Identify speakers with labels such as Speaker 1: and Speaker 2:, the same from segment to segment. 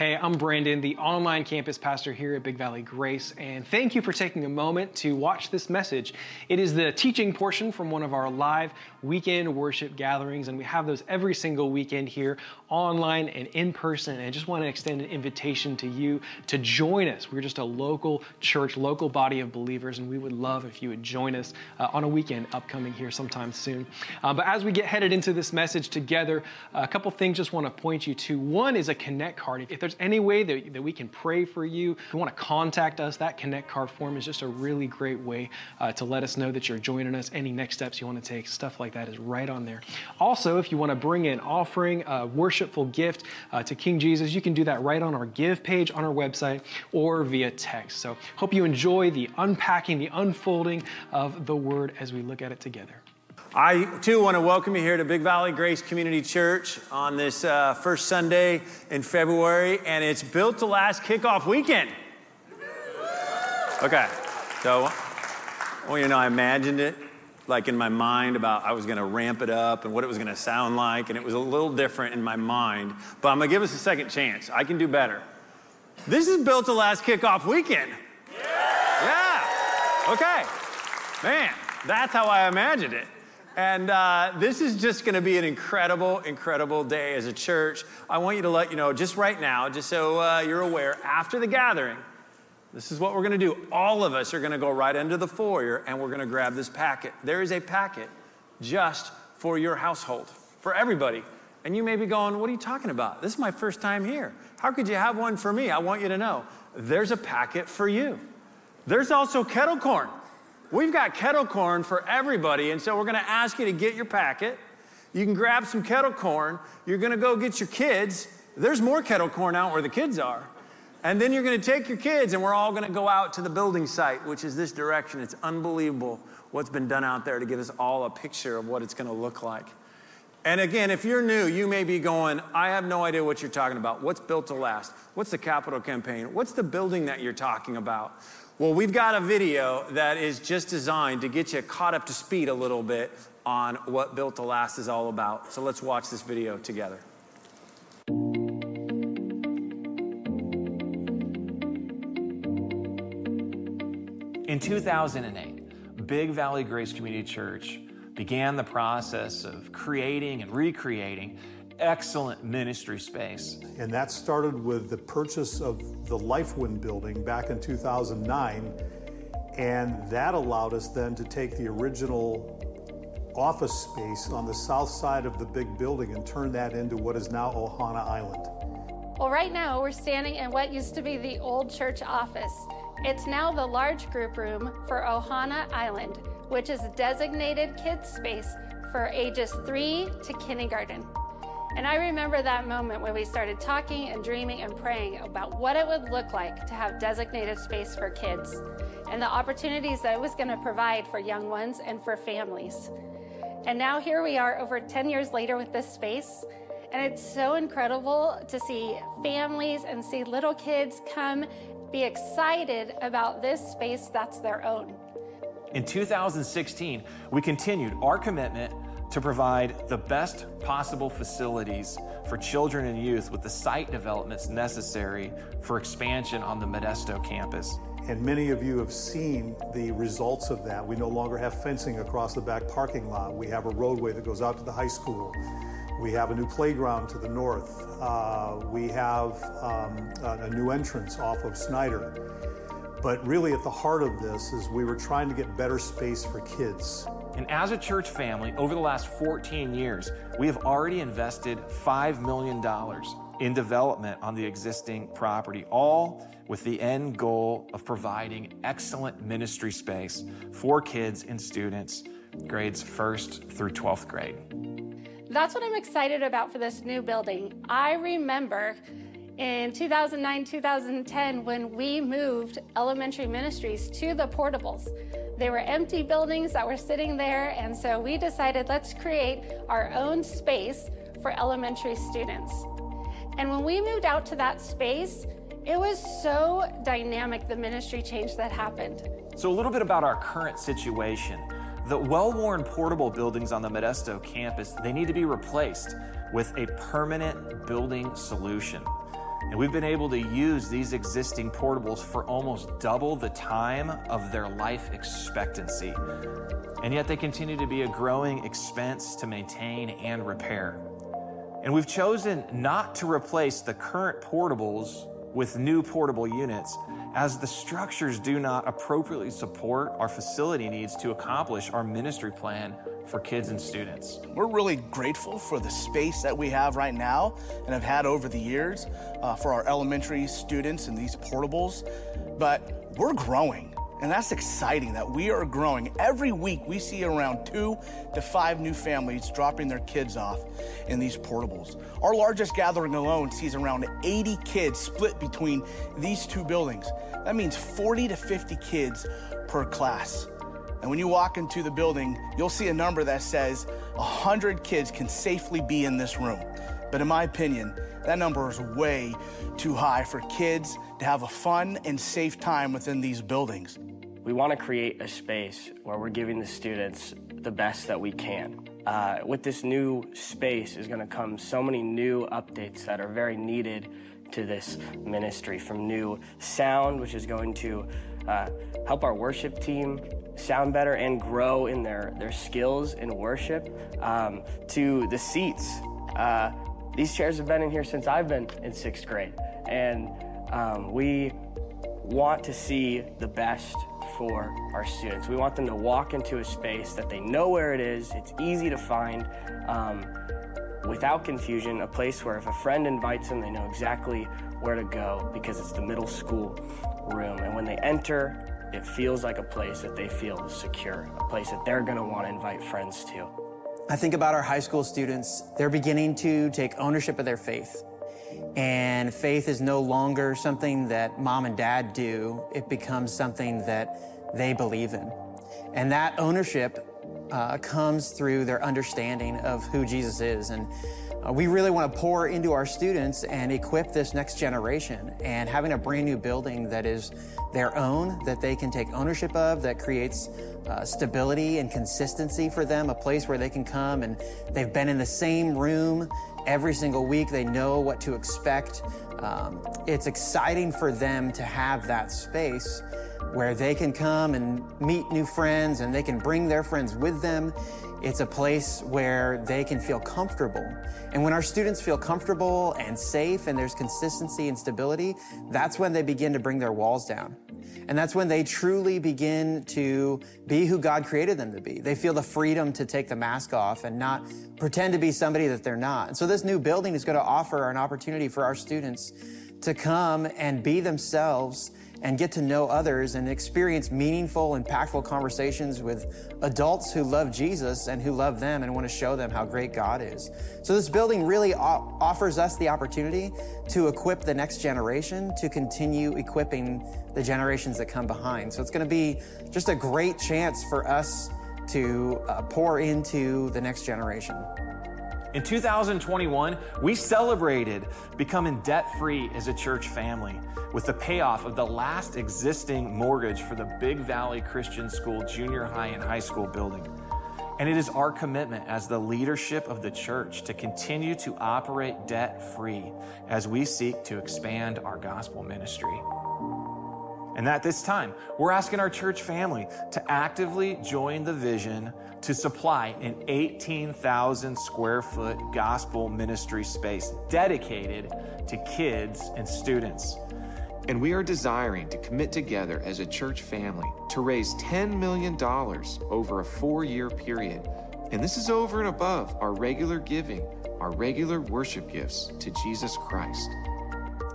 Speaker 1: Hey, I'm Brandon, the online campus pastor here at Big Valley Grace, and thank you for taking a moment to watch this message. It is the teaching portion from one of our live weekend worship gatherings, and we have those every single weekend here online and in person. And I just want to extend an invitation to you to join us. We're just a local church, local body of believers, and we would love if you would join us uh, on a weekend upcoming here sometime soon. Uh, but as we get headed into this message together, a couple things just want to point you to. One is a connect card. If there's any way that, that we can pray for you, if you want to contact us, that connect card form is just a really great way uh, to let us know that you're joining us. Any next steps you want to take, stuff like that is right on there. Also, if you want to bring an offering, a worshipful gift uh, to King Jesus, you can do that right on our give page on our website or via text. So, hope you enjoy the unpacking, the unfolding of the word as we look at it together.
Speaker 2: I too want to welcome you here to Big Valley Grace Community Church on this uh, first Sunday in February, and it's built to last kickoff weekend. Okay, so well, you know, I imagined it like in my mind about I was going to ramp it up and what it was going to sound like, and it was a little different in my mind. But I'm going to give us a second chance. I can do better. This is built to last kickoff weekend. Yeah. yeah. Okay. Man, that's how I imagined it. And uh, this is just going to be an incredible, incredible day as a church. I want you to let you know, just right now, just so uh, you're aware, after the gathering, this is what we're going to do. All of us are going to go right into the foyer and we're going to grab this packet. There is a packet just for your household, for everybody. And you may be going, What are you talking about? This is my first time here. How could you have one for me? I want you to know there's a packet for you. There's also kettle corn. We've got kettle corn for everybody, and so we're gonna ask you to get your packet. You can grab some kettle corn. You're gonna go get your kids. There's more kettle corn out where the kids are. And then you're gonna take your kids, and we're all gonna go out to the building site, which is this direction. It's unbelievable what's been done out there to give us all a picture of what it's gonna look like. And again, if you're new, you may be going, I have no idea what you're talking about. What's built to last? What's the capital campaign? What's the building that you're talking about? Well, we've got a video that is just designed to get you caught up to speed a little bit on what Built to Last is all about. So let's watch this video together.
Speaker 3: In 2008, Big Valley Grace Community Church began the process of creating and recreating excellent ministry space.
Speaker 4: And that started with the purchase of the LifeWin building back in 2009. And that allowed us then to take the original office space on the south side of the big building and turn that into what is now Ohana Island.
Speaker 5: Well, right now we're standing in what used to be the old church office. It's now the large group room for Ohana Island, which is a designated kids space for ages 3 to kindergarten. And I remember that moment when we started talking and dreaming and praying about what it would look like to have designated space for kids and the opportunities that it was going to provide for young ones and for families. And now here we are over 10 years later with this space. And it's so incredible to see families and see little kids come be excited about this space that's their own.
Speaker 3: In 2016, we continued our commitment to provide the best possible facilities for children and youth with the site developments necessary for expansion on the Modesto campus.
Speaker 4: And many of you have seen the results of that. We no longer have fencing across the back parking lot. We have a roadway that goes out to the high school. We have a new playground to the north. Uh, we have um, a new entrance off of Snyder. But really, at the heart of this is we were trying to get better space for kids.
Speaker 3: And as a church family, over the last 14 years, we have already invested $5 million in development on the existing property, all with the end goal of providing excellent ministry space for kids and students, grades 1st through 12th grade.
Speaker 5: That's what I'm excited about for this new building. I remember in 2009 2010 when we moved elementary ministries to the portables. They were empty buildings that were sitting there, and so we decided let's create our own space for elementary students. And when we moved out to that space, it was so dynamic, the ministry change that happened.
Speaker 3: So, a little bit about our current situation. The well-worn portable buildings on the Modesto campus, they need to be replaced with a permanent building solution. And we've been able to use these existing portables for almost double the time of their life expectancy. And yet they continue to be a growing expense to maintain and repair. And we've chosen not to replace the current portables with new portable units as the structures do not appropriately support our facility needs to accomplish our ministry plan for kids and students.
Speaker 6: We're really grateful for the space that we have right now and have had over the years uh, for our elementary students and these portables, but we're growing. And that's exciting that we are growing. Every week, we see around two to five new families dropping their kids off in these portables. Our largest gathering alone sees around 80 kids split between these two buildings. That means 40 to 50 kids per class. And when you walk into the building, you'll see a number that says 100 kids can safely be in this room. But in my opinion, that number is way too high for kids to have a fun and safe time within these buildings.
Speaker 7: We want to create a space where we're giving the students the best that we can. Uh, with this new space is going to come so many new updates that are very needed to this ministry from new sound, which is going to uh, help our worship team sound better and grow in their, their skills in worship, um, to the seats. Uh, these chairs have been in here since I've been in sixth grade, and um, we want to see the best for our students. We want them to walk into a space that they know where it is, it's easy to find. Um, without confusion, a place where if a friend invites them, they know exactly where to go because it's the middle school room. And when they enter, it feels like a place that they feel is secure, a place that they're going to want to invite friends to.
Speaker 8: I think about our high school students. They're beginning to take ownership of their faith. And faith is no longer something that mom and dad do, it becomes something that they believe in. And that ownership uh, comes through their understanding of who Jesus is. And uh, we really want to pour into our students and equip this next generation. And having a brand new building that is their own, that they can take ownership of, that creates uh, stability and consistency for them, a place where they can come and they've been in the same room every single week. They know what to expect. Um, it's exciting for them to have that space where they can come and meet new friends and they can bring their friends with them. It's a place where they can feel comfortable. And when our students feel comfortable and safe and there's consistency and stability, that's when they begin to bring their walls down. And that's when they truly begin to be who God created them to be. They feel the freedom to take the mask off and not pretend to be somebody that they're not. And so this new building is going to offer an opportunity for our students to come and be themselves and get to know others and experience meaningful, impactful conversations with adults who love Jesus and who love them and want to show them how great God is. So, this building really offers us the opportunity to equip the next generation to continue equipping the generations that come behind. So, it's going to be just a great chance for us to uh, pour into the next generation.
Speaker 3: In 2021, we celebrated becoming debt free as a church family with the payoff of the last existing mortgage for the Big Valley Christian School junior high and high school building. And it is our commitment as the leadership of the church to continue to operate debt free as we seek to expand our gospel ministry. And at this time, we're asking our church family to actively join the vision to supply an 18,000 square foot gospel ministry space dedicated to kids and students.
Speaker 9: And we are desiring to commit together as a church family to raise $10 million over a four year period. And this is over and above our regular giving, our regular worship gifts to Jesus Christ.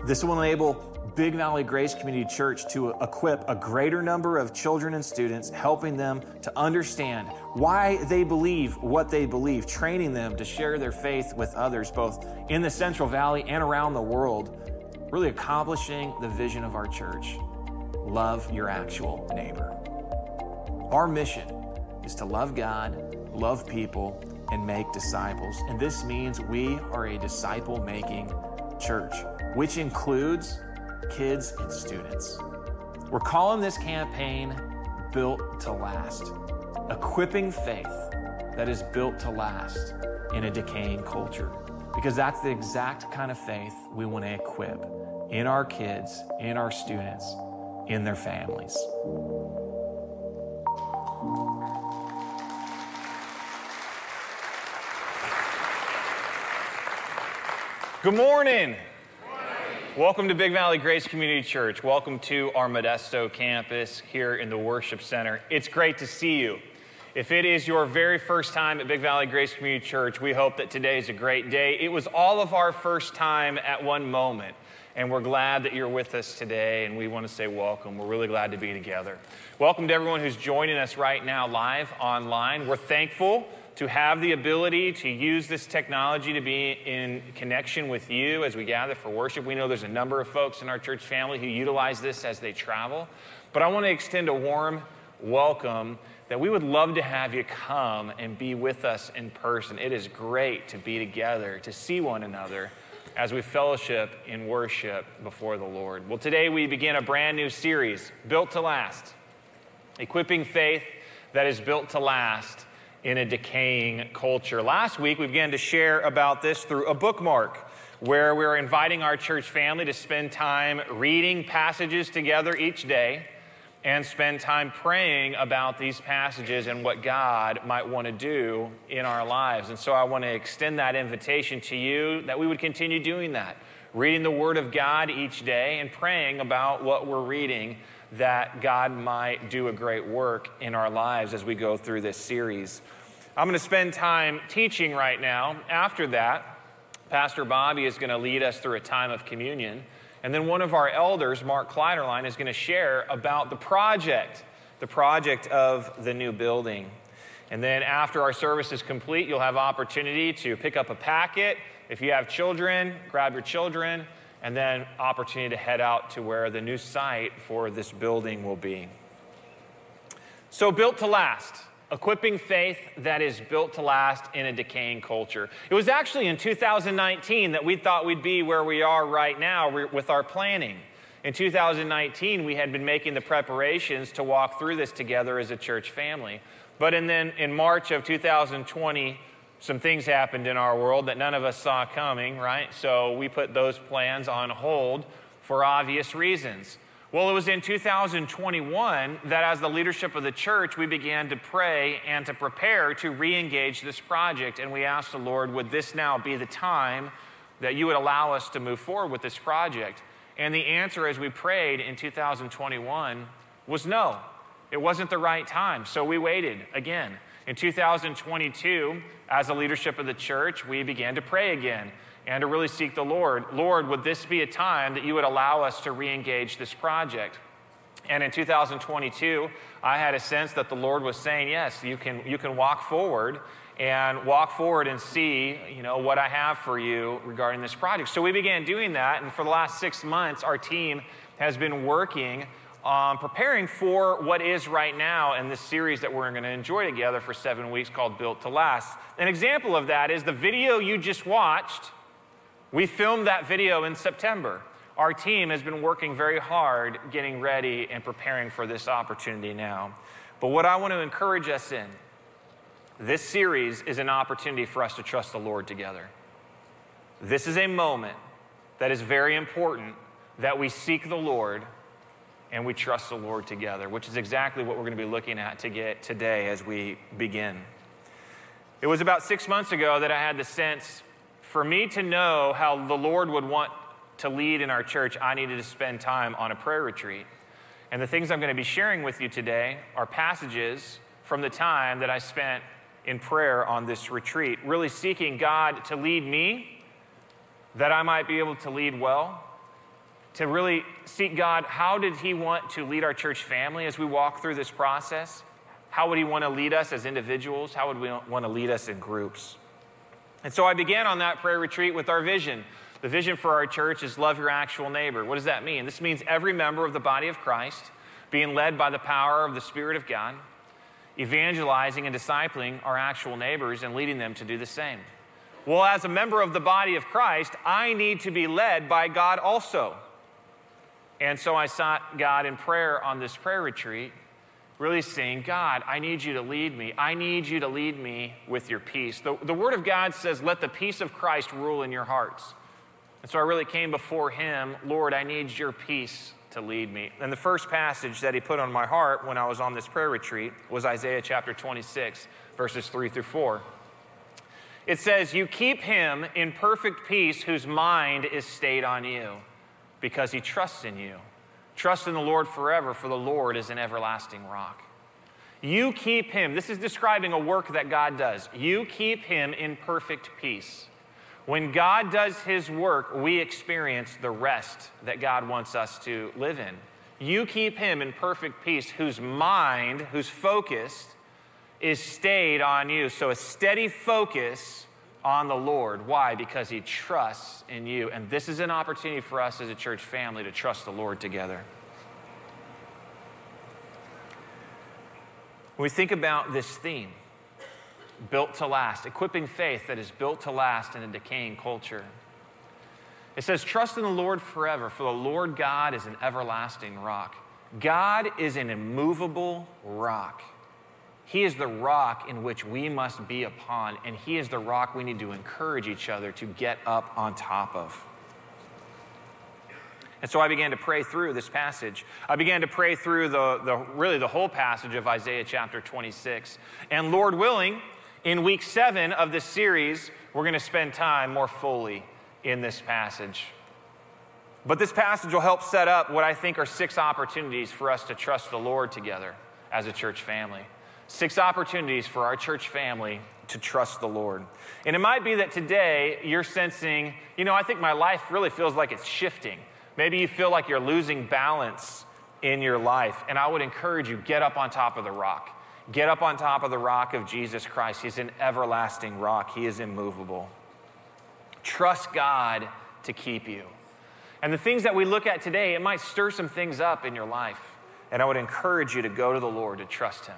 Speaker 3: This will enable Big Valley Grace Community Church to equip a greater number of children and students, helping them to understand why they believe what they believe, training them to share their faith with others, both in the Central Valley and around the world, really accomplishing the vision of our church love your actual neighbor. Our mission is to love God, love people, and make disciples. And this means we are a disciple making church which includes kids and students. We're calling this campaign Built to Last, equipping faith that is built to last in a decaying culture. Because that's the exact kind of faith we want to equip
Speaker 10: in our kids, in our students, in their families.
Speaker 3: Good morning. Welcome to Big Valley Grace Community Church. Welcome to our Modesto campus here in the Worship Center. It's great to see you. If it is your very first time at Big Valley Grace Community Church, we hope that today is a great day. It was all of our first time at one moment, and we're glad that you're with us today, and we want to say welcome. We're really glad to be together. Welcome to everyone who's joining us right now live online. We're thankful to have the ability to use this technology to be in connection with you as we gather for worship. We know there's a number of folks in our church family who utilize this as they travel, but I want to extend a warm welcome that we would love to have you come and be with us in person. It is great to be together, to see one another as we fellowship in worship before the Lord. Well, today we begin a brand new series, Built to Last, equipping faith that is built to last in a decaying culture. Last week we began to share about this through a bookmark where we're inviting our church family to spend time reading passages together each day and spend time praying about these passages and what God might want to do in our lives. And so I want to extend that invitation to you that we would continue doing that, reading the Word of God each day and praying about what we're reading that God might do a great work in our lives as we go through this series. I'm going to spend time teaching right now. After that, Pastor Bobby is going to lead us through a time of communion. And then one of our elders, Mark Kleiderline, is going to share about the project, the project of the new building. And then after our service is complete, you'll have opportunity to pick up a packet. If you have children, grab your children, and then opportunity to head out to where the new site for this building will be. So, built to last equipping faith that is built to last in a decaying culture. It was actually in 2019 that we thought we'd be where we are right now with our planning. In 2019, we had been making the preparations to walk through this together as a church family. But in, then in March of 2020, some things happened in our world that none of us saw coming, right? So we put those plans on hold for obvious reasons. Well, it was in 2021 that, as the leadership of the church, we began to pray and to prepare to re engage this project. And we asked the Lord, would this now be the time that you would allow us to move forward with this project? And the answer, as we prayed in 2021, was no. It wasn't the right time. So we waited again. In 2022, as the leadership of the church, we began to pray again and to really seek the Lord. Lord, would this be a time that you would allow us to re engage this project? And in 2022, I had a sense that the Lord was saying, Yes, you can, you can walk forward and walk forward and see you know what i have for you regarding this project so we began doing that and for the last six months our team has been working on preparing for what is right now in this series that we're going to enjoy together for seven weeks called built to last an example of that is the video you just watched we filmed that video in September. Our team has been working very hard getting ready and preparing for this opportunity now. But what I want to encourage us in this series is an opportunity for us to trust the Lord together. This is a moment that is very important that we seek the Lord and we trust the Lord together, which is exactly what we're going to be looking at to get today as we begin. It was about six months ago that I had the sense for me to know how the Lord would want to lead in our church, I needed to spend time on a prayer retreat. And the things I'm going to be sharing with you today are passages from the time that I spent in prayer on this retreat, really seeking God to lead me, that I might be able to lead well, to really seek God, how did He want to lead our church family as we walk through this process? How would He want to lead us as individuals? How would we want to lead us in groups? And so I began on that prayer retreat with our vision. The vision for our church is love your actual neighbor. What does that mean? This means every member of the body of Christ being led by the power of the Spirit of God, evangelizing and discipling our actual neighbors and leading them to do the same. Well, as a member of the body of Christ, I need to be led by God also. And so I sought God in prayer on this prayer retreat really saying, God, I need you to lead me. I need you to lead me with your peace. The, the Word of God says, let the peace of Christ rule in your hearts. And so I really came before him, Lord, I need your peace to lead me. And the first passage that he put on my heart when I was on this prayer retreat was Isaiah chapter 26, verses 3 through 4. It says, You keep him in perfect peace whose mind is stayed on you because he trusts in you. Trust in the Lord forever, for the Lord is an everlasting rock. You keep him, this is describing a work that God does. You keep him in perfect peace. When God does his work, we experience the rest that God wants us to live in. You keep him in perfect peace, whose mind, whose focus is stayed on you. So a steady focus on the Lord. Why? Because he trusts in you. And this is an opportunity for us as a church family to trust the Lord together. When we think about this theme, built to last, equipping faith that is built to last in a decaying culture. It says, Trust in the Lord forever, for the Lord God is an everlasting rock. God is an immovable rock. He is the rock in which we must be upon, and He is the rock we need to encourage each other to get up on top of. And so I began to pray through this passage. I began to pray through the, the really the whole passage of Isaiah chapter 26. And Lord willing, in week seven of this series, we're going to spend time more fully in this passage. But this passage will help set up what I think are six opportunities for us to trust the Lord together as a church family. Six opportunities for our church family to trust the Lord. And it might be that today you're sensing, you know, I think my life really feels like it's shifting. Maybe you feel like you're losing balance in your life. And I would encourage you get up on top of the rock. Get up on top of the rock of Jesus Christ. He's an everlasting rock, He is immovable. Trust God to keep you. And the things that we look at today, it might stir some things up in your life. And I would encourage you to go to the Lord to trust Him.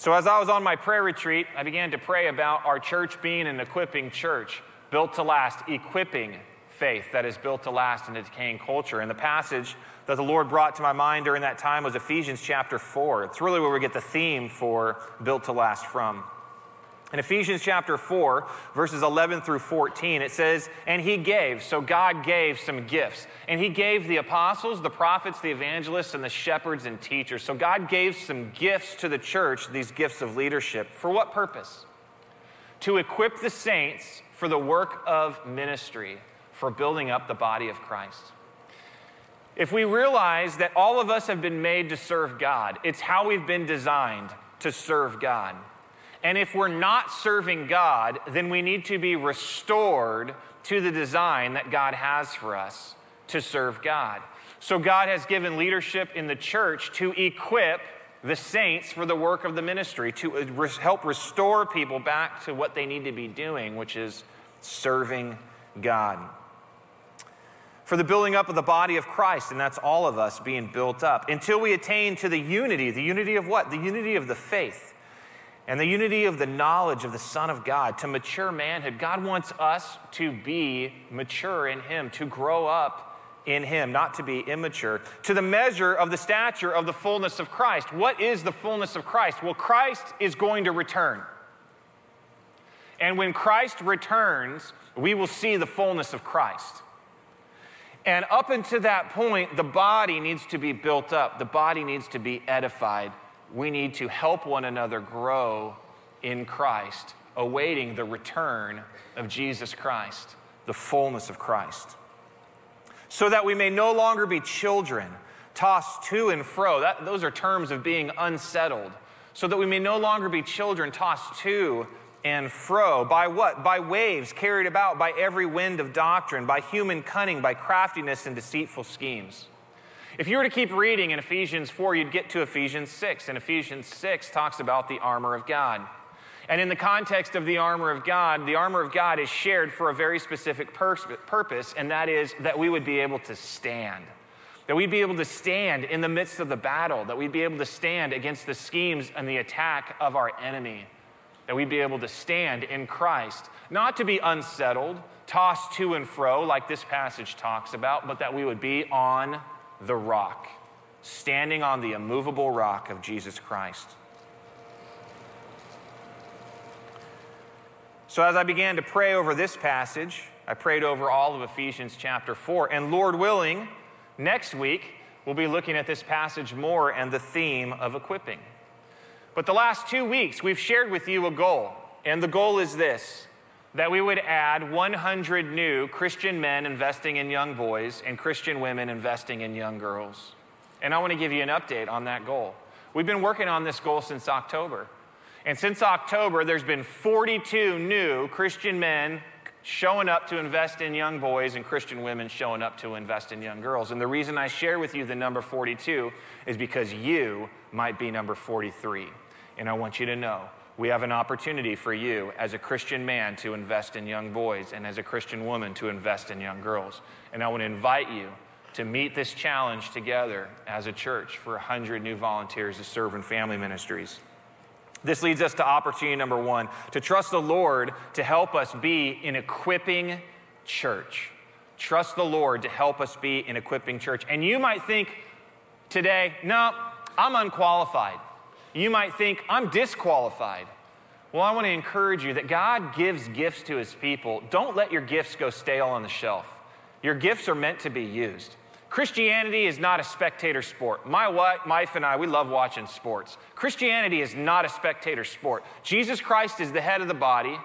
Speaker 3: So, as I was on my prayer retreat, I began to pray about our church being an equipping church, built to last, equipping faith that is built to last in a decaying culture. And the passage that the Lord brought to my mind during that time was Ephesians chapter 4. It's really where we get the theme for built to last from. In Ephesians chapter 4, verses 11 through 14, it says, And he gave, so God gave some gifts. And he gave the apostles, the prophets, the evangelists, and the shepherds and teachers. So God gave some gifts to the church, these gifts of leadership. For what purpose? To equip the saints for the work of ministry for building up the body of Christ. If we realize that all of us have been made to serve God, it's how we've been designed to serve God. And if we're not serving God, then we need to be restored to the design that God has for us to serve God. So God has given leadership in the church to equip the saints for the work of the ministry, to help restore people back to what they need to be doing, which is serving God for the building up of the body of Christ, and that's all of us being built up until we attain to the unity. The unity of what? The unity of the faith and the unity of the knowledge of the Son of God, to mature manhood. God wants us to be mature in Him, to grow up in Him, not to be immature, to the measure of the stature of the fullness of Christ. What is the fullness of Christ? Well, Christ is going to return. And when Christ returns, we will see the fullness of Christ. And up until that point, the body needs to be built up, the body needs to be edified. We need to help one another grow in Christ, awaiting the return of Jesus Christ, the fullness of Christ. So that we may no longer be children, tossed to and fro. That, those are terms of being unsettled. So that we may no longer be children tossed to and fro. By what? By waves carried about by every wind of doctrine, by human cunning, by craftiness and deceitful schemes. If you were to keep reading in Ephesians 4, you'd get to Ephesians 6. And Ephesians 6 talks about the armor of God. And in the context of the armor of God, the armor of God is shared for a very specific pur- purpose, and that is that we would be able to stand. That we'd be able to stand in the midst of the battle, that we'd be able to stand against the schemes and the attack of our enemy that we'd be able to stand in Christ, not to be unsettled, tossed to and fro, like this passage talks about, but that we would be on the rock, standing on the immovable rock of Jesus Christ. So, as I began to pray over this passage, I prayed over all of Ephesians chapter 4. And Lord willing, next week, we'll be looking at this passage more and the theme of equipping. But the last two weeks, we've shared with you a goal. And the goal is this that we would add 100 new Christian men investing in young boys and Christian women investing in young girls. And I want to give you an update on that goal. We've been working on this goal since October. And since October, there's been 42 new Christian men showing up to invest in young boys and Christian women showing up to invest in young girls. And the reason I share with you the number 42 is because you might be number 43. And I want you to know we have an opportunity for you as a Christian man to invest in young boys and as a Christian woman to invest in young girls. And I want to invite you to meet this challenge together as a church for 100 new volunteers to serve in family ministries. This leads us to opportunity number one to trust the Lord to help us be an equipping church. Trust the Lord to help us be an equipping church. And you might think today, no, I'm unqualified. You might think, I'm disqualified. Well, I want to encourage you that God gives gifts to his people. Don't let your gifts go stale on the shelf. Your gifts are meant to be used. Christianity is not a spectator sport. My wife and I, we love watching sports. Christianity is not a spectator sport. Jesus Christ is the head of the body,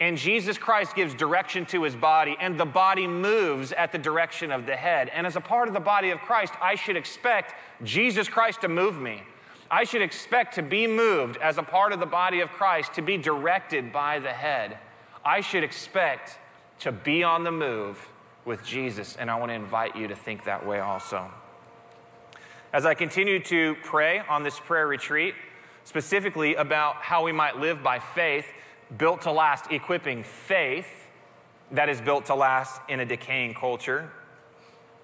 Speaker 3: and Jesus Christ gives direction to his body, and the body moves at the direction of the head. And as a part of the body of Christ, I should expect Jesus Christ to move me. I should expect to be moved as a part of the body of Christ, to be directed by the head. I should expect to be on the move with Jesus, and I want to invite you to think that way also. As I continue to pray on this prayer retreat, specifically about how we might live by faith, built to last, equipping faith that is built to last in a decaying culture,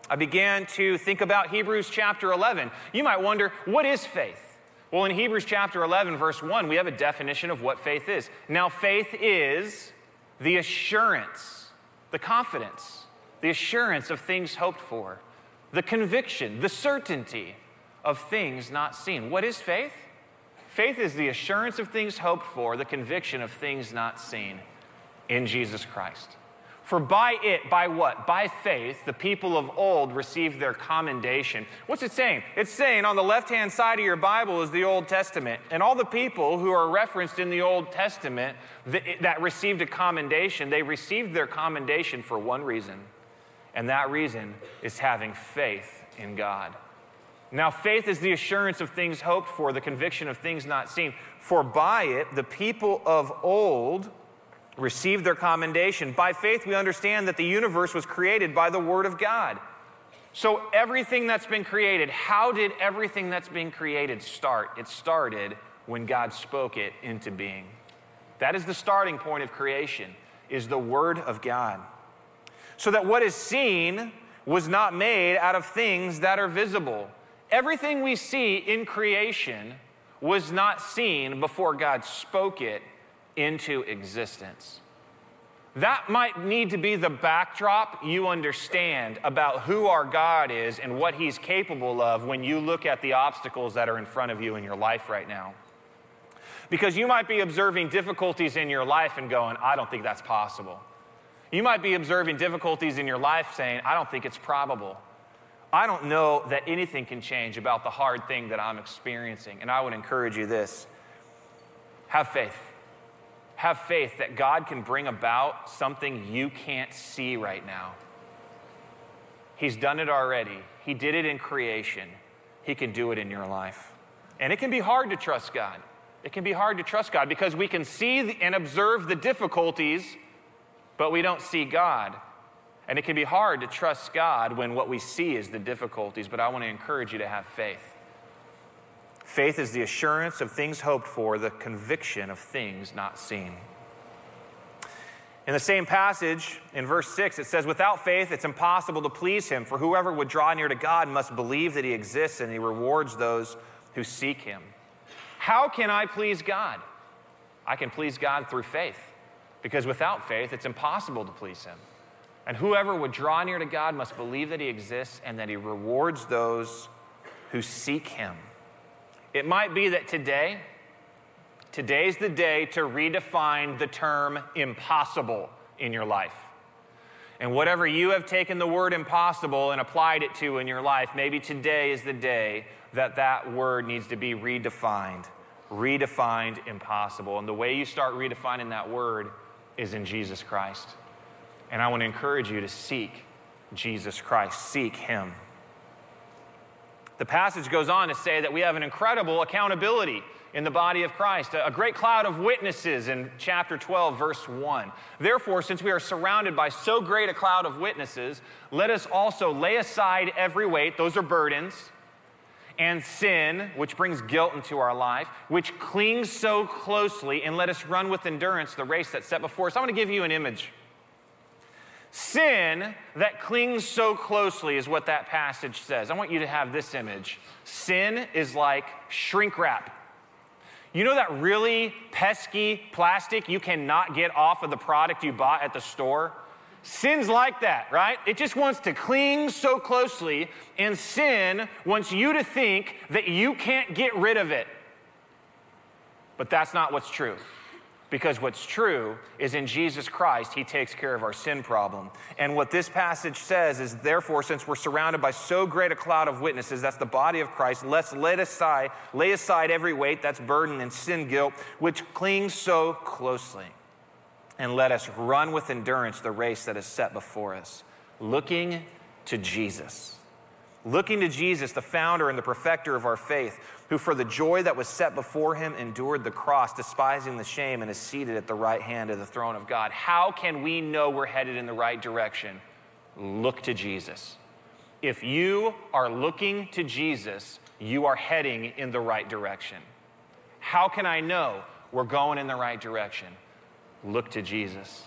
Speaker 3: I began to think about Hebrews chapter 11. You might wonder, what is faith? Well, in Hebrews chapter 11, verse 1, we have a definition of what faith is. Now, faith is the assurance, the confidence, the assurance of things hoped for, the conviction, the certainty of things not seen. What is faith? Faith is the assurance of things hoped for, the conviction of things not seen in Jesus Christ. For by it, by what? By faith, the people of old received their commendation. What's it saying? It's saying on the left hand side of your Bible is the Old Testament. And all the people who are referenced in the Old Testament that, that received a commendation, they received their commendation for one reason. And that reason is having faith in God. Now, faith is the assurance of things hoped for, the conviction of things not seen. For by it, the people of old, received their commendation. By faith, we understand that the universe was created by the Word of God. So, everything that's been created, how did everything that's been created start? It started when God spoke it into being. That is the starting point of creation, is the Word of God. So that what is seen was not made out of things that are visible. Everything we see in creation was not seen before God spoke it into existence. That might need to be the backdrop you understand about who our God is and what He's capable of when you look at the obstacles that are in front of you in your life right now. Because you might be observing difficulties in your life and going, I don't think that's possible. You might be observing difficulties in your life saying, I don't think it's probable. I don't know that anything can change about the hard thing that I'm experiencing. And I would encourage you this have faith have faith that God can bring about something you can't see right now. He's done it already. He did it in creation. He can do it in your life. And it can be hard to trust God. It can be hard to trust God because we can see and observe the difficulties, but we don't see God. And it can be hard to trust God when what we see is the difficulties, but I want to encourage you to have faith. Faith is the assurance of things hoped for, the conviction of things not seen. In the same passage, in verse 6, it says, Without faith, it's impossible to please him, for whoever would draw near to God must believe that he exists and he rewards those who seek him. How can I please God? I can please God through faith, because without faith, it's impossible to please him. And whoever would draw near to God must believe that he exists and that he rewards those who seek him. It might be that today, today's the day to redefine the term impossible in your life. And whatever you have taken the word impossible and applied it to in your life, maybe today is the day that that word needs to be redefined. Redefined impossible. And the way you start redefining that word is in Jesus Christ. And I want to encourage you to seek Jesus Christ, seek Him. The passage goes on to say that we have an incredible accountability in the body of Christ, a great cloud of witnesses in chapter 12, verse 1. Therefore, since we are surrounded by so great a cloud of witnesses, let us also lay aside every weight, those are burdens, and sin, which brings guilt into our life, which clings so closely, and let us run with endurance the race that's set before us. I want to give you an image. Sin that clings so closely is what that passage says. I want you to have this image. Sin is like shrink wrap. You know that really pesky plastic you cannot get off of the product you bought at the store? Sin's like that, right? It just wants to cling so closely, and sin wants you to think that you can't get rid of it. But that's not what's true. Because what's true is in Jesus Christ, He takes care of our sin problem. And what this passage says is, therefore, since we're surrounded by so great a cloud of witnesses, that's the body of Christ, let's lay aside, lay aside every weight, that's burden and sin guilt, which clings so closely. And let us run with endurance the race that is set before us, looking to Jesus. Looking to Jesus, the founder and the perfecter of our faith who for the joy that was set before him endured the cross, despising the shame, and is seated at the right hand of the throne of God. How can we know we're headed in the right direction? Look to Jesus. If you are looking to Jesus, you are heading in the right direction. How can I know we're going in the right direction? Look to Jesus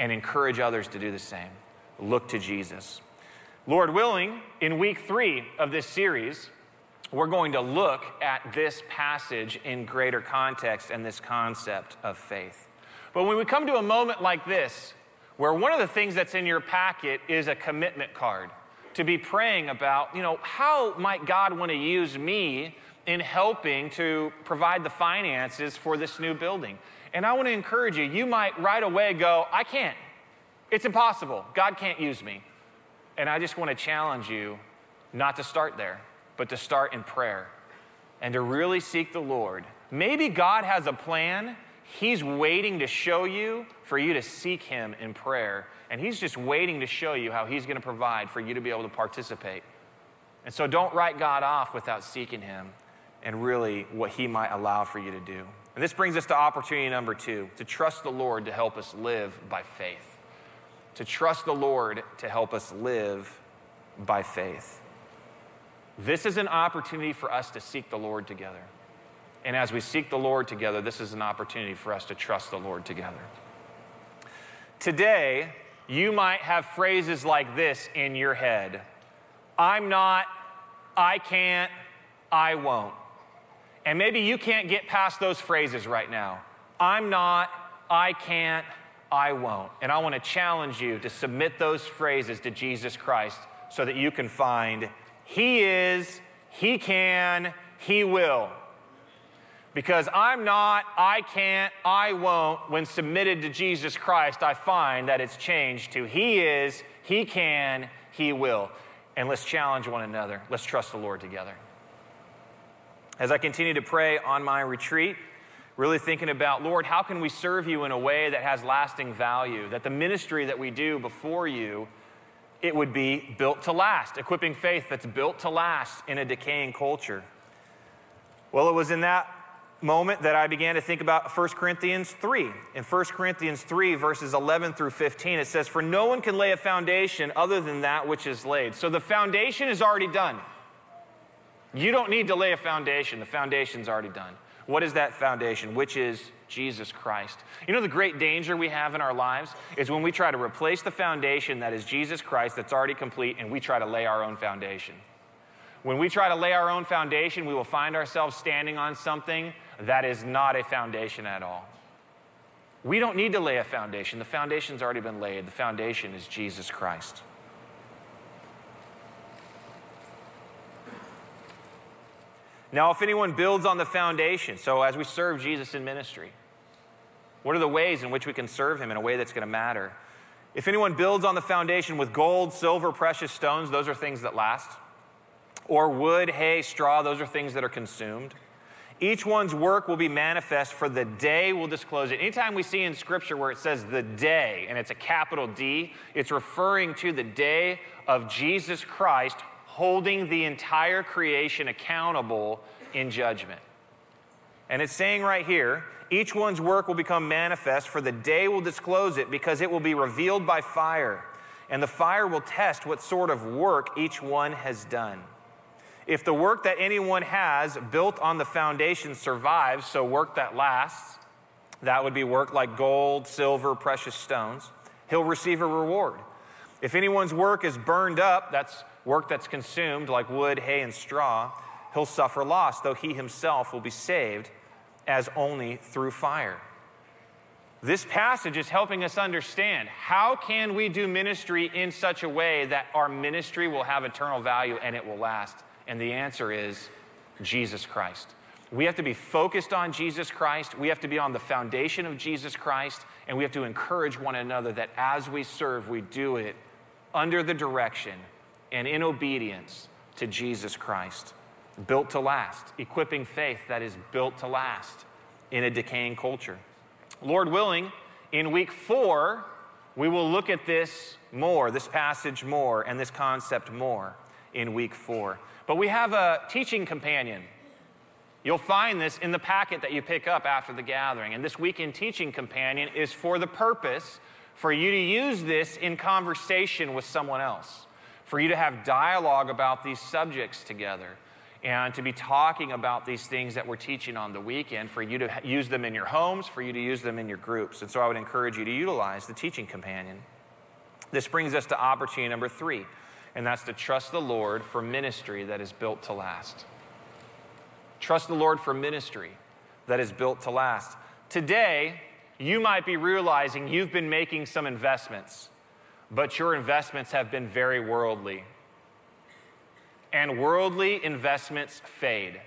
Speaker 3: and encourage others to do the same. Look to Jesus. Lord willing, in week three of this series, we're going to look at this passage in greater context and this concept of faith. But when we come to a moment like this, where one of the things that's in your packet is a commitment card to be praying about, you know, how might God want to use me in helping to provide the finances for this new building? And I want to encourage you, you might right away go, I can't. It's impossible. God can't use me. And I just want to challenge you not to start there but to start in prayer and to really seek the Lord. Maybe God has a plan. He's waiting to show you for you to seek Him in prayer. And He's just waiting to show you how He's going to provide for you to be able to participate. And so don't write God off without seeking Him and really what He might allow for you to do. And this brings us to opportunity number two to trust the Lord to help us live by faith. To trust the Lord to help us live by faith. This is an opportunity for us to seek the Lord together. And as we seek the Lord together, this is an opportunity for us to trust the Lord together. Today, you might have phrases like this in your head I'm not, I can't, I won't. And maybe you can't get past those phrases right now. I'm not, I can't, I won't. And I want to challenge you to submit those phrases to Jesus Christ so that you can find he is, He can, He will. Because I'm not, I can't, I won't, when submitted to Jesus Christ, I find that it's changed to He is, He can, He will. And let's challenge one another. Let's trust the Lord together. As I continue to pray on my retreat, really thinking about, Lord, how can we serve you in a way that has lasting value? That the ministry that we do before you it would be built to last, equipping faith that's built to last in a decaying culture. Well, it was in that moment that I began to think about 1 Corinthians 3. In 1 Corinthians 3, verses 11 through 15, it says, For no one can lay a foundation other than that which is laid. So the foundation is already done. You don't need to lay a foundation, the foundation's already done. What is that foundation? Which is Jesus Christ. You know, the great danger we have in our lives is when we try to replace the foundation that is Jesus Christ that's already complete and we try to lay our own foundation. When we try to lay our own foundation, we will find ourselves standing on something that is not a foundation at all. We don't need to lay a foundation. The foundation's already been laid. The foundation is Jesus Christ. Now, if anyone builds on the foundation, so as we serve Jesus in ministry, what are the ways in which we can serve him in a way that's going to matter? If anyone builds on the foundation with gold, silver, precious stones, those are things that last. Or wood, hay, straw, those are things that are consumed. Each one's work will be manifest, for the day will disclose it. Anytime we see in Scripture where it says the day, and it's a capital D, it's referring to the day of Jesus Christ holding the entire creation accountable in judgment. And it's saying right here, each one's work will become manifest, for the day will disclose it, because it will be revealed by fire. And the fire will test what sort of work each one has done. If the work that anyone has built on the foundation survives, so work that lasts, that would be work like gold, silver, precious stones, he'll receive a reward. If anyone's work is burned up, that's work that's consumed, like wood, hay, and straw, he'll suffer loss, though he himself will be saved as only through fire. This passage is helping us understand how can we do ministry in such a way that our ministry will have eternal value and it will last? And the answer is Jesus Christ. We have to be focused on Jesus Christ. We have to be on the foundation of Jesus Christ. And we have to encourage one another that as we serve, we do it under the direction and in obedience to Jesus Christ built to last, equipping faith that is built to last in a decaying culture. Lord willing, in week four, we will look at this more, this passage more, and this concept more in week four. But we have a teaching companion. You'll find this in the packet that you pick up after the gathering. And this weekend teaching companion is for the purpose for you to use this in conversation with someone else, for you to have dialogue about these subjects together and to be talking about these things that we're teaching on the weekend, for you to use them in your homes, for you to use them in your groups. And so I would encourage you to utilize the teaching companion. This brings us to opportunity number three, and that's to trust the Lord for ministry that is built to last. Trust the Lord for ministry that is built to last. Today, you might be realizing you've been making some investments, but your investments have been very worldly and worldly investments fade.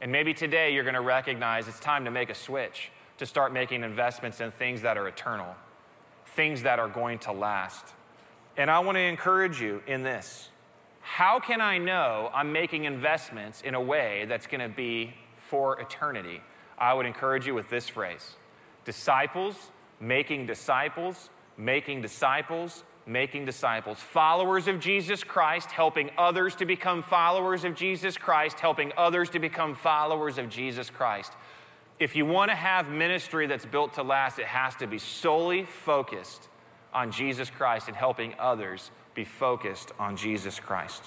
Speaker 3: And maybe today you're going to recognize it's time to make a switch, to start making investments in things that are eternal, things that are going to last. And I want to encourage you in this. How can I know I'm making investments in a way that's going to be for eternity? I would encourage you with this phrase disciples, making disciples, making disciples, making disciples, followers of Jesus Christ, helping others to become followers of Jesus Christ, helping others to become followers of Jesus Christ. If you want to have ministry that's built to last, it has to be solely focused on Jesus Christ and helping others be focused on Jesus Christ.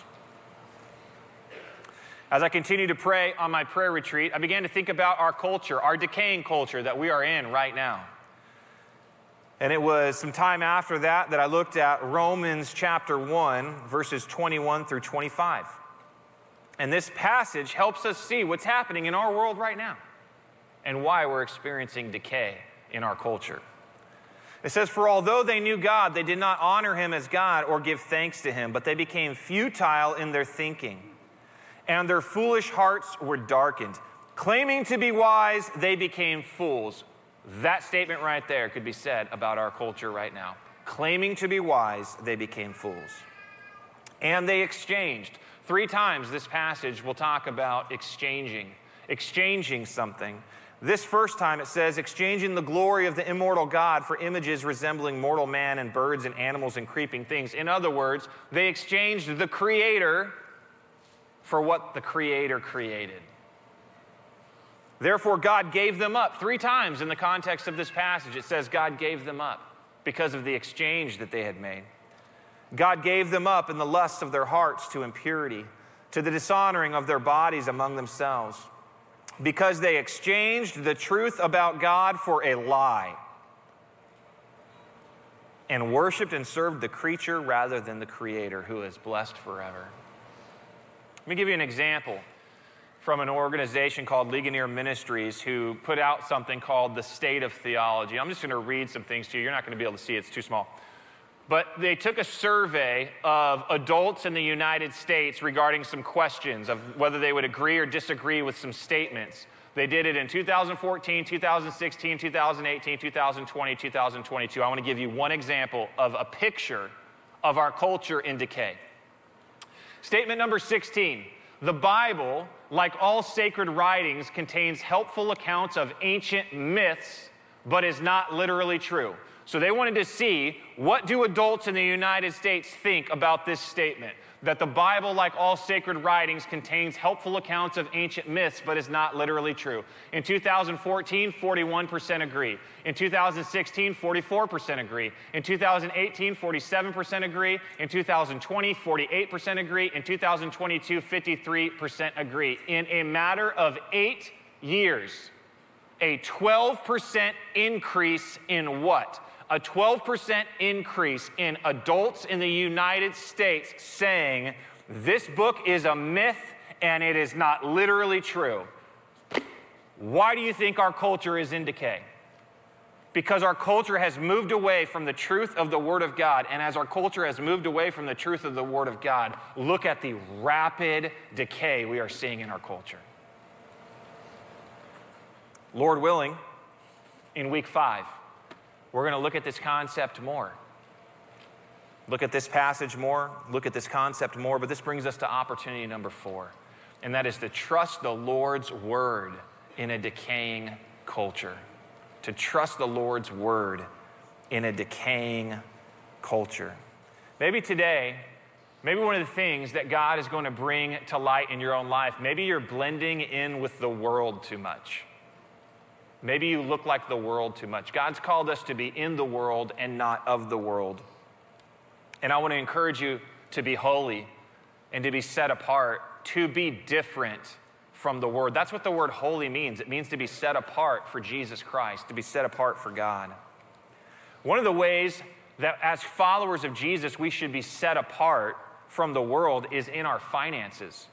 Speaker 3: As I continue to pray on my prayer retreat, I began to think about our culture, our decaying culture that we are in right now. And it was some time after that that I looked at Romans chapter 1, verses 21 through 25. And this passage helps us see what's happening in our world right now and why we're experiencing decay in our culture. It says, For although they knew God, they did not honor him as God or give thanks to him, but they became futile in their thinking, and their foolish hearts were darkened. Claiming to be wise, they became fools. That statement right there could be said about our culture right now. Claiming to be wise, they became fools. And they exchanged. Three times this passage will talk about exchanging, exchanging something. This first time it says, exchanging the glory of the immortal God for images resembling mortal man and birds and animals and creeping things. In other words, they exchanged the Creator for what the Creator created. Therefore, God gave them up. Three times in the context of this passage, it says God gave them up because of the exchange that they had made. God gave them up in the lusts of their hearts to impurity, to the dishonoring of their bodies among themselves, because they exchanged the truth about God for a lie and worshiped and served the creature rather than the Creator who is blessed forever. Let me give you an example from an organization called Ligonier Ministries who put out something called the State of Theology. I'm just going to read some things to you. You're not going to be able to see it, it's too small. But they took a survey of adults in the United States regarding some questions of whether they would agree or disagree with some statements They did it in 2014, 2016, 2018, 2020, 2022. I want to give you one example of a picture of our culture in decay. Statement number 16 The Bible, like all sacred writings, contains helpful accounts of ancient myths, but is not literally true. So they wanted to see what do adults in the United States think about this statement that the Bible, like all sacred writings, contains helpful accounts of ancient myths, but is not literally true. In 2014, 41% agree. In 2016, 44% agree. In 2018, 47% agree. In 2020, 48% agree. In 2022, 53% agree. In a matter of eight years, a 12% increase in what? A 12% increase in adults in the United States saying this book is a myth and it is not literally true. Why do you think our culture is in decay? Because our culture has moved away from the truth of the Word of God. And as our culture has moved away from the truth of the Word of God, look at the rapid decay we are seeing in our culture. Lord willing, in week five, we're going to look at this concept more. Look at this passage more, look at this concept more, but this brings us to opportunity number four, and that is to trust the Lord's word in a decaying culture. To trust the Lord's word in a decaying culture. Maybe today, maybe one of the things that God is going to bring to light in your own life, maybe you're blending in with the world too much. Maybe you look like the world too much. God's called us to be in the world and not of the world. And I want to encourage you to be holy and to be set apart, to be different from the word. That's what the word holy means. It means to be set apart for Jesus Christ, to be set apart for God. One of the ways that as followers of Jesus we should be set apart from the world is in our finances.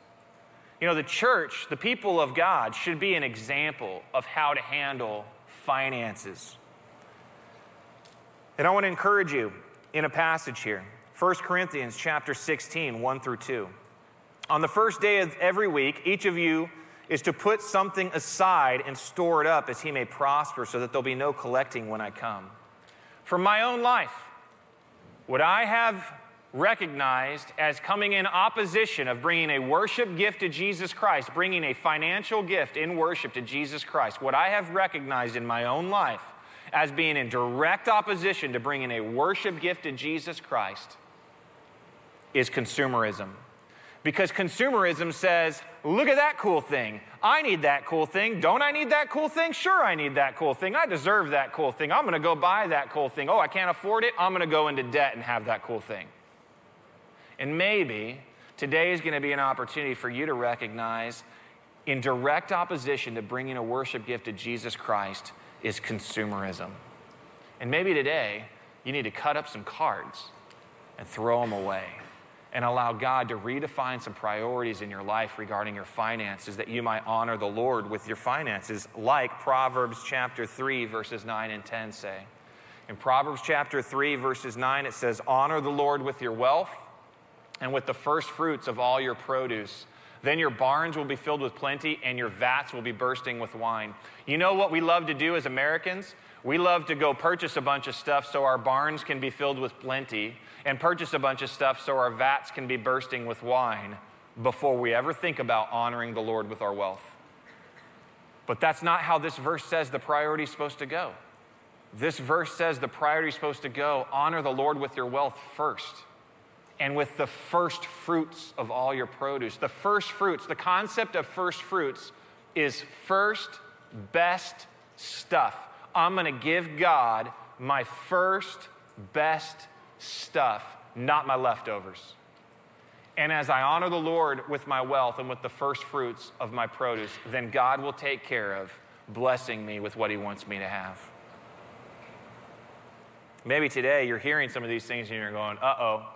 Speaker 3: You know, the church, the people of God, should be an example of how to handle finances. And I want to encourage you in a passage here 1 Corinthians chapter 16, 1 through 2. On the first day of every week, each of you is to put something aside and store it up as he may prosper, so that there'll be no collecting when I come. For my own life, would I have recognized as coming in opposition of bringing a worship gift to Jesus Christ, bringing a financial gift in worship to Jesus Christ, what I have recognized in my own life as being in direct opposition to bringing a worship gift to Jesus Christ is consumerism. Because consumerism says, look at that cool thing. I need that cool thing. Don't I need that cool thing? Sure, I need that cool thing. I deserve that cool thing. I'm going to go buy that cool thing. Oh, I can't afford it. I'm going to go into debt and have that cool thing. And maybe today is going to be an opportunity for you to recognize, in direct opposition to bringing a worship gift to Jesus Christ, is consumerism. And maybe today you need to cut up some cards and throw them away and allow God to redefine some priorities in your life regarding your finances that you might honor the Lord with your finances, like Proverbs chapter 3, verses 9 and 10 say. In Proverbs chapter 3, verses 9, it says, Honor the Lord with your wealth and with the first fruits of all your produce. Then your barns will be filled with plenty, and your vats will be bursting with wine. You know what we love to do as Americans? We love to go purchase a bunch of stuff so our barns can be filled with plenty, and purchase a bunch of stuff so our vats can be bursting with wine before we ever think about honoring the Lord with our wealth. But that's not how this verse says the priority is supposed to go. This verse says the priority is supposed to go honor the Lord with your wealth first and with the first fruits of all your produce. The first fruits, the concept of first fruits is first best stuff. I'm going to give God my first best stuff, not my leftovers. And as I honor the Lord with my wealth and with the first fruits of my produce, then God will take care of blessing me with what He wants me to have. Maybe today you're hearing some of these things and you're going, uh oh,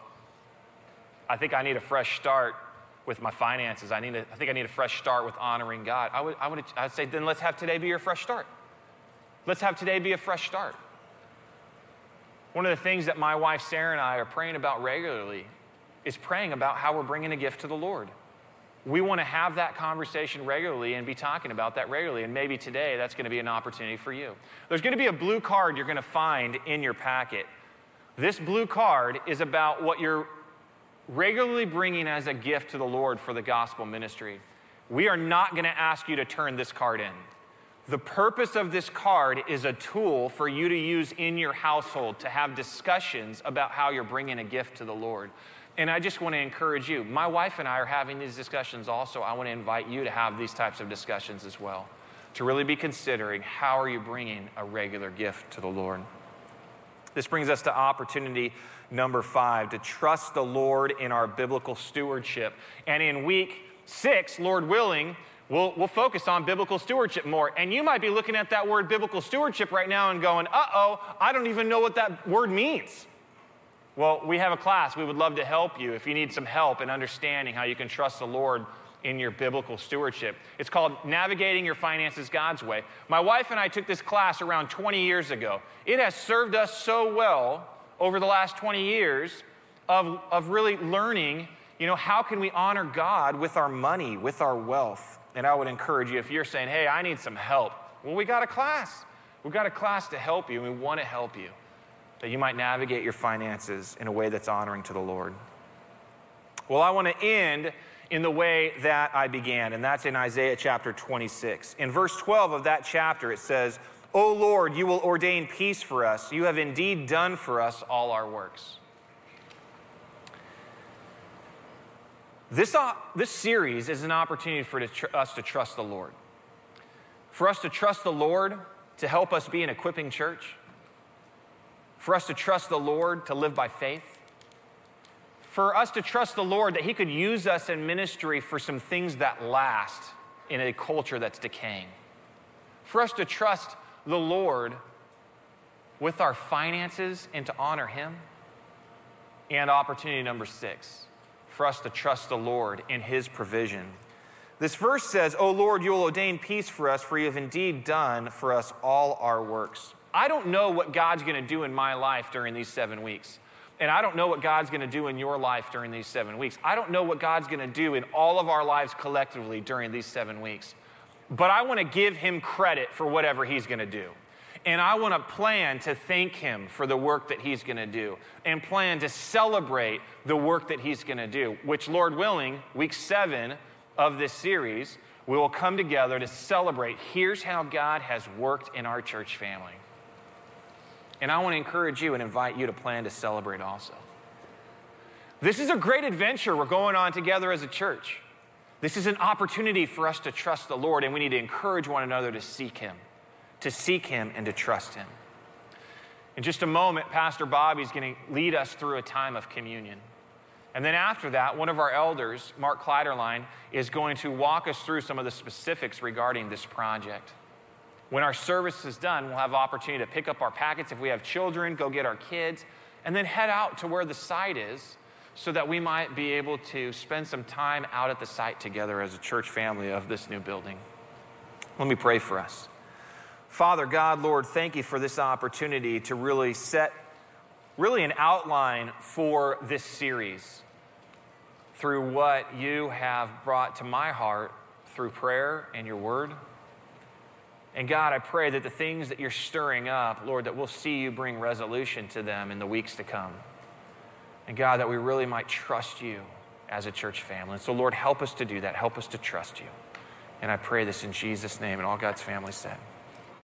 Speaker 3: I think I need a fresh start with my finances. I, need a, I think I need a fresh start with honoring God. I would, I would I'd say, then let's have today be your fresh start. Let's have today be a fresh start. One of the things that my wife Sarah and I are praying about regularly is praying about how we're bringing a gift to the Lord. we want to have that conversation regularly and be talking about that regularly. And maybe today that's going to be an opportunity for you. There's going to be a blue card you're going to find in your packet. This blue card is about what you're regularly bringing as a gift to the Lord for the gospel ministry. We are not going to ask you to turn this card in. The purpose of this card is a tool for you to use in your household to have discussions about how you're bringing a gift to the Lord. And I just want to encourage you. My wife and I are having these discussions also. I want to invite you to have these types of discussions as well, to really be considering how are you bringing a regular gift to the Lord. This brings us to opportunity number five to trust the Lord in our biblical stewardship. And in week six, Lord willing, we'll, we'll focus on biblical stewardship more. And you might be looking at that word biblical stewardship right now and going, uh oh, I don't even know what that word means. Well, we have a class. We would love to help you if you need some help in understanding how you can trust the Lord in your biblical stewardship. It's called Navigating Your Finances God's Way. My wife and I took this class around 20 years ago. It has served us so well over the last 20 years of, of really learning, you know, how can we honor God with our money, with our wealth? And I would encourage you if you're saying, hey, I need some help, well, we got a class. We've got a class to help you, and we want to help you, that you might navigate your finances in a way that's honoring to the Lord. Well, I want to end in the way that I began, and that's in Isaiah chapter 26. In verse 12 of that chapter, it says, O Lord, you will ordain peace for us. You have indeed done for us all our works. This, uh, this series is an opportunity for us to trust the Lord. For us to trust the Lord to help us be an equipping church. For us to trust the Lord to live by faith. For us to trust the Lord that He could use us in ministry for some things that last in a culture that's decaying. For us to trust the Lord with our finances and to honor Him. And opportunity number six, for us to trust the Lord in His provision. This verse says, O Lord, you will ordain peace for us, for you have indeed done for us all our works. I don't know what God's going to do in my life during these seven weeks. And I don't know what God's going to do in your life during these seven weeks. I don't know what God's going to do in all of our lives collectively during these seven weeks but I want to give him credit for whatever he's going to do. And I want to plan to thank him for the work that he's going to do and plan to celebrate the work that he's going to do, which, Lord willing, week seven of this series, we will come together to celebrate. Here's how God has worked in our church family. And I want to encourage you and invite you to plan to celebrate also. This is a great adventure we're going on together as a church. This is an opportunity for us to trust the Lord, and we need to encourage one another to seek Him, to seek Him and to trust Him. In just a moment, Pastor Bobby is going to lead us through a time of communion. And then after that, one of our elders, Mark Kleiderline, is going to walk us through some of the specifics regarding this project. When our service is done, we'll have opportunity to pick up our packets. If we have children, go get our kids, and then head out to where the site is so that we might be able to spend some time out at the site together as a church family of this new building. Let me pray for us. Father God, Lord, thank you for this opportunity to really set really an outline for this series through what you have brought to my heart through prayer and your word. And God, I pray that the things that you're stirring up, Lord, that we'll see you bring resolution to them in the weeks to come. And God, that we really might trust you as a church family. And so, Lord, help us to do that. Help us to trust you. And I pray this in Jesus' name, and all God's family said.